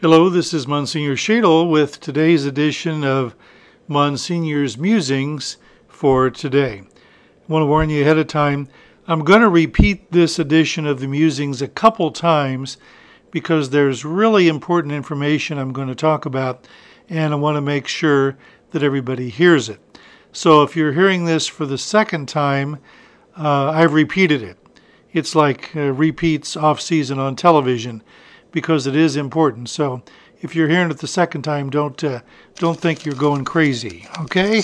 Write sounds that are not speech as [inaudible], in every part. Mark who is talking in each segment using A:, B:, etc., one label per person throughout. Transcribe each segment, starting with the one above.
A: Hello, this is Monsignor Schaedel with today's edition of Monsignor's Musings for today. I want to warn you ahead of time, I'm going to repeat this edition of the Musings a couple times because there's really important information I'm going to talk about, and I want to make sure that everybody hears it. So if you're hearing this for the second time, uh, I've repeated it. It's like uh, repeats off season on television because it is important. So if you're hearing it the second time, don't uh, don't think you're going crazy. Okay.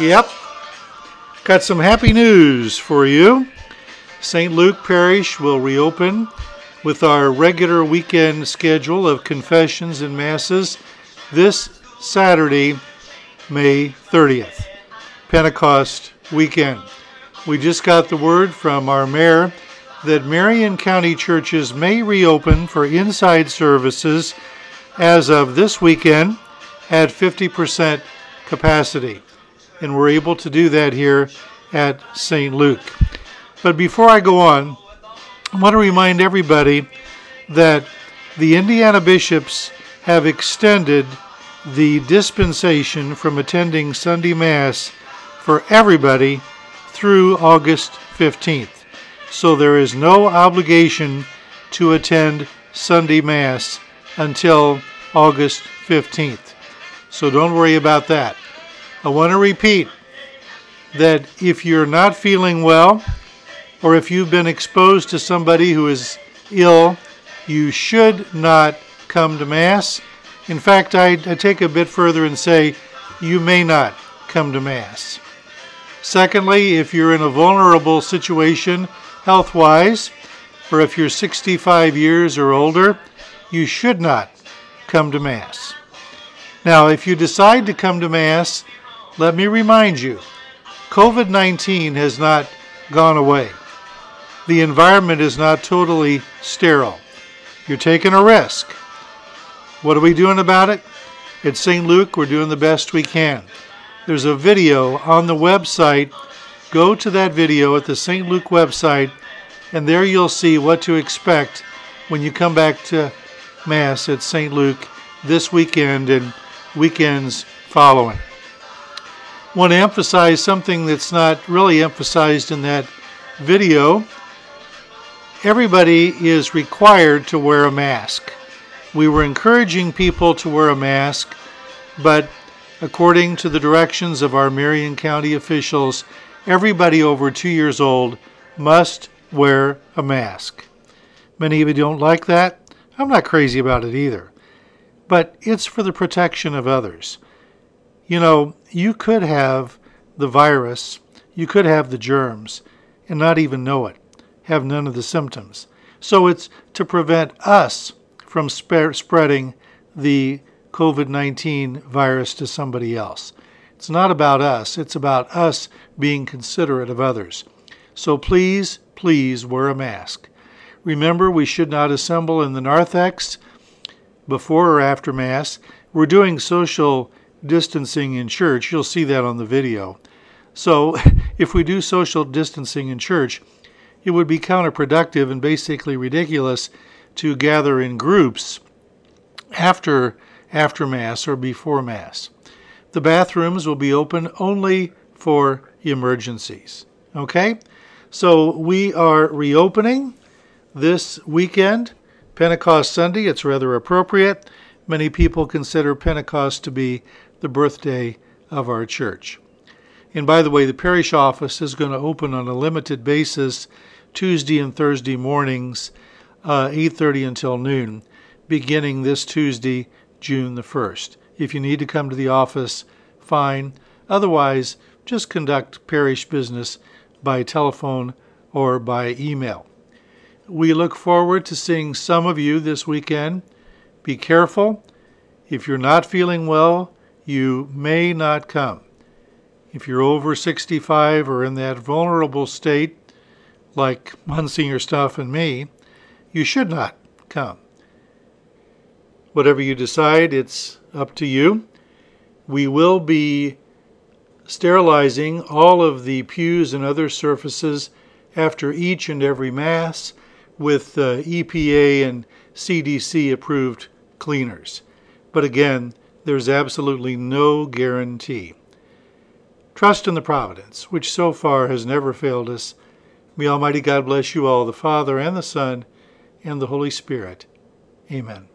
A: Yep. Got some happy news for you. St. Luke Parish will reopen with our regular weekend schedule of confessions and masses this Saturday, May 30th, Pentecost weekend. We just got the word from our mayor that Marion County churches may reopen for inside services as of this weekend at 50% capacity. And we're able to do that here at St. Luke. But before I go on, I want to remind everybody that the Indiana bishops have extended the dispensation from attending Sunday Mass for everybody through August 15th. So there is no obligation to attend Sunday Mass until August 15th. So don't worry about that. I want to repeat that if you're not feeling well, or if you've been exposed to somebody who is ill, you should not come to Mass. In fact, I, I take a bit further and say you may not come to Mass. Secondly, if you're in a vulnerable situation health wise, or if you're 65 years or older, you should not come to Mass. Now, if you decide to come to Mass, let me remind you COVID 19 has not gone away the environment is not totally sterile. You're taking a risk. What are we doing about it? At St. Luke, we're doing the best we can. There's a video on the website. Go to that video at the St. Luke website, and there you'll see what to expect when you come back to Mass at St. Luke this weekend and weekends following. I want to emphasize something that's not really emphasized in that video everybody is required to wear a mask. We were encouraging people to wear a mask, but according to the directions of our Marion County officials, everybody over two years old must wear a mask. Many of you don't like that. I'm not crazy about it either. But it's for the protection of others. You know, you could have the virus, you could have the germs, and not even know it have none of the symptoms. So it's to prevent us from sp- spreading the COVID 19 virus to somebody else. It's not about us, it's about us being considerate of others. So please, please wear a mask. Remember, we should not assemble in the narthex before or after Mass. We're doing social distancing in church. You'll see that on the video. So, [laughs] if we do social distancing in church, it would be counterproductive and basically ridiculous to gather in groups after after mass or before mass. The bathrooms will be open only for emergencies. Okay? So we are reopening this weekend, Pentecost Sunday. It's rather appropriate. Many people consider Pentecost to be the birthday of our church. And by the way, the parish office is going to open on a limited basis Tuesday and Thursday mornings, uh, 8:30 until noon, beginning this Tuesday, June the 1st. If you need to come to the office, fine. Otherwise, just conduct parish business by telephone or by email. We look forward to seeing some of you this weekend. Be careful. If you're not feeling well, you may not come. If you're over 65 or in that vulnerable state, like Monsignor Stuff and me, you should not come. Whatever you decide, it's up to you. We will be sterilizing all of the pews and other surfaces after each and every Mass with uh, EPA and CDC approved cleaners. But again, there's absolutely no guarantee. Trust in the providence, which so far has never failed us. May Almighty God bless you all, the Father and the Son and the Holy Spirit. Amen.